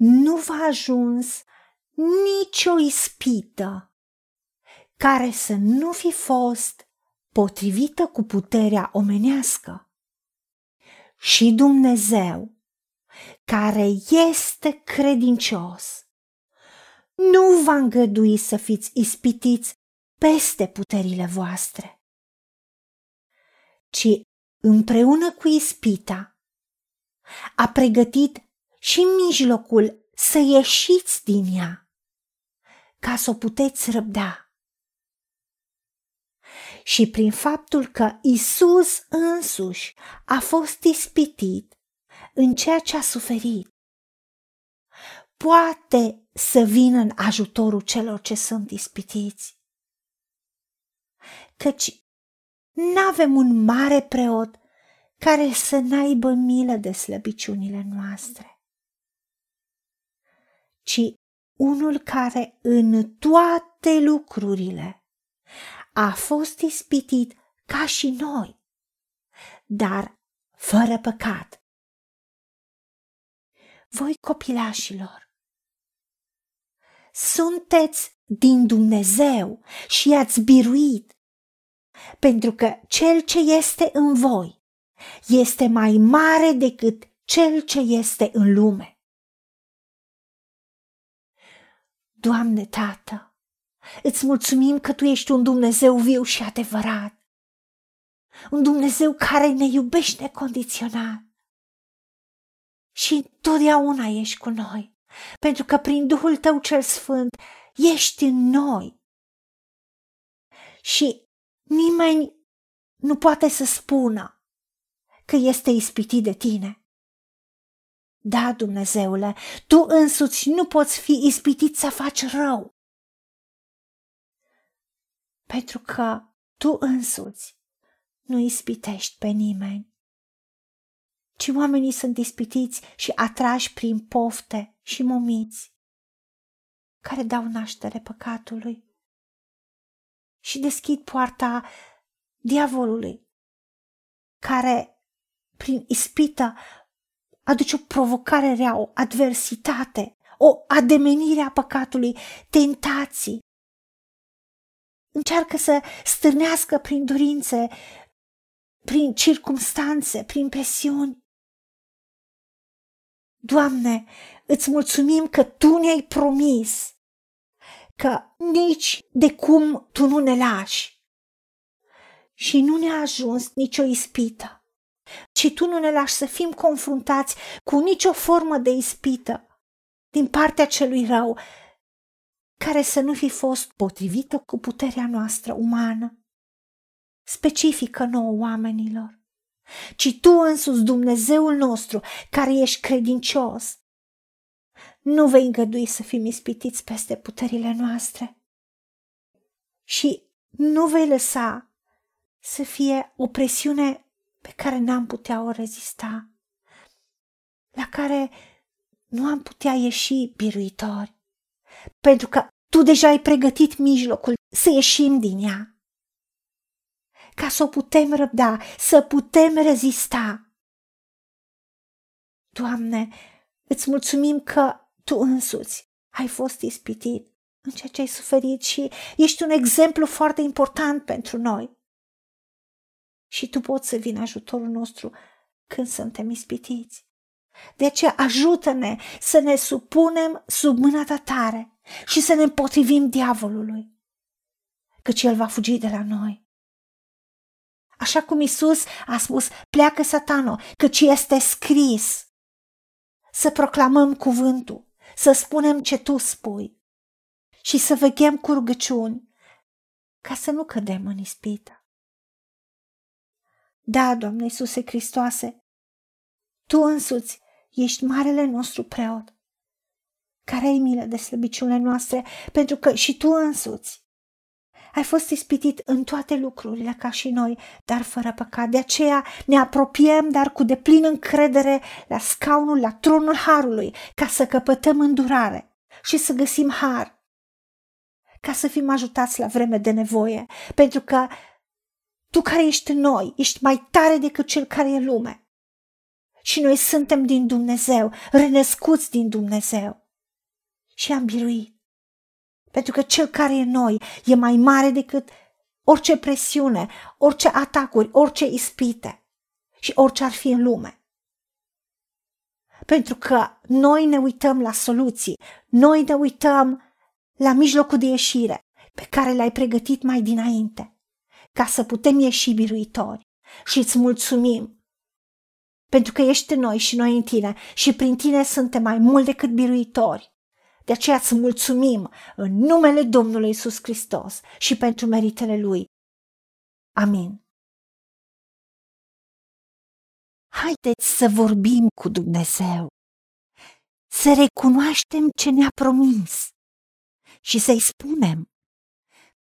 nu v-a ajuns nicio ispită care să nu fi fost potrivită cu puterea omenească. Și Dumnezeu, care este credincios, nu va îngădui să fiți ispitiți peste puterile voastre, ci împreună cu ispita a pregătit și mijlocul să ieșiți din ea, ca să o puteți răbda. Și prin faptul că Isus însuși a fost ispitit în ceea ce a suferit, poate să vină în ajutorul celor ce sunt ispitiți. Căci nu avem un mare preot care să n-aibă milă de slăbiciunile noastre, ci unul care în toate lucrurile a fost ispitit ca și noi, dar fără păcat. Voi copilașilor, sunteți din Dumnezeu și i-ați biruit, pentru că cel ce este în voi este mai mare decât cel ce este în lume. Doamne Tată, îți mulțumim că Tu ești un Dumnezeu viu și adevărat, un Dumnezeu care ne iubește necondiționat și întotdeauna ești cu noi pentru că prin Duhul tău cel sfânt ești în noi. Și nimeni nu poate să spună că este ispitit de tine. Da, Dumnezeule, tu însuți nu poți fi ispitit să faci rău. Pentru că tu însuți nu ispitești pe nimeni ci oamenii sunt ispitiți și atrași prin pofte și momiți, care dau naștere păcatului și deschid poarta diavolului, care, prin ispită, aduce o provocare rea, o adversitate, o ademenire a păcatului, tentații. Încearcă să stârnească prin dorințe, prin circumstanțe, prin presiuni. Doamne, îți mulțumim că Tu ne-ai promis că nici de cum Tu nu ne lași și nu ne-a ajuns nicio ispită, ci Tu nu ne lași să fim confruntați cu nicio formă de ispită din partea celui rău, care să nu fi fost potrivită cu puterea noastră umană, specifică nouă oamenilor ci tu însuți, Dumnezeul nostru, care ești credincios, nu vei îngădui să fim ispitiți peste puterile noastre și nu vei lăsa să fie o presiune pe care n-am putea o rezista, la care nu am putea ieși biruitori, pentru că tu deja ai pregătit mijlocul să ieșim din ea ca să o putem răbda, să putem rezista. Doamne, îți mulțumim că Tu însuți ai fost ispitit în ceea ce ai suferit și ești un exemplu foarte important pentru noi. Și Tu poți să vin ajutorul nostru când suntem ispitiți. De aceea ajută-ne să ne supunem sub mâna ta tare și să ne împotrivim diavolului, căci el va fugi de la noi. Așa cum Isus a spus, pleacă satano, căci este scris. Să proclamăm cuvântul, să spunem ce tu spui și să veghem cu rugăciuni ca să nu cădem în ispită. Da, Doamne Iisuse Hristoase, Tu însuți ești marele nostru preot, care ai milă de slăbiciunile noastre, pentru că și Tu însuți ai fost ispitit în toate lucrurile ca și noi, dar fără păcat. De aceea ne apropiem, dar cu deplin încredere, la scaunul, la tronul Harului, ca să căpătăm îndurare și să găsim har, ca să fim ajutați la vreme de nevoie, pentru că tu care ești în noi, ești mai tare decât cel care e lume. Și noi suntem din Dumnezeu, renăscuți din Dumnezeu. Și am biruit. Pentru că cel care e noi e mai mare decât orice presiune, orice atacuri, orice ispite și orice ar fi în lume. Pentru că noi ne uităm la soluții, noi ne uităm la mijlocul de ieșire pe care l-ai pregătit mai dinainte, ca să putem ieși biruitori și îți mulțumim pentru că ești în noi și noi în tine și prin tine suntem mai mult decât biruitori. De aceea îți mulțumim în numele Domnului Isus Hristos și pentru meritele Lui. Amin. Haideți să vorbim cu Dumnezeu, să recunoaștem ce ne-a promis și să-i spunem.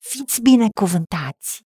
Fiți binecuvântați!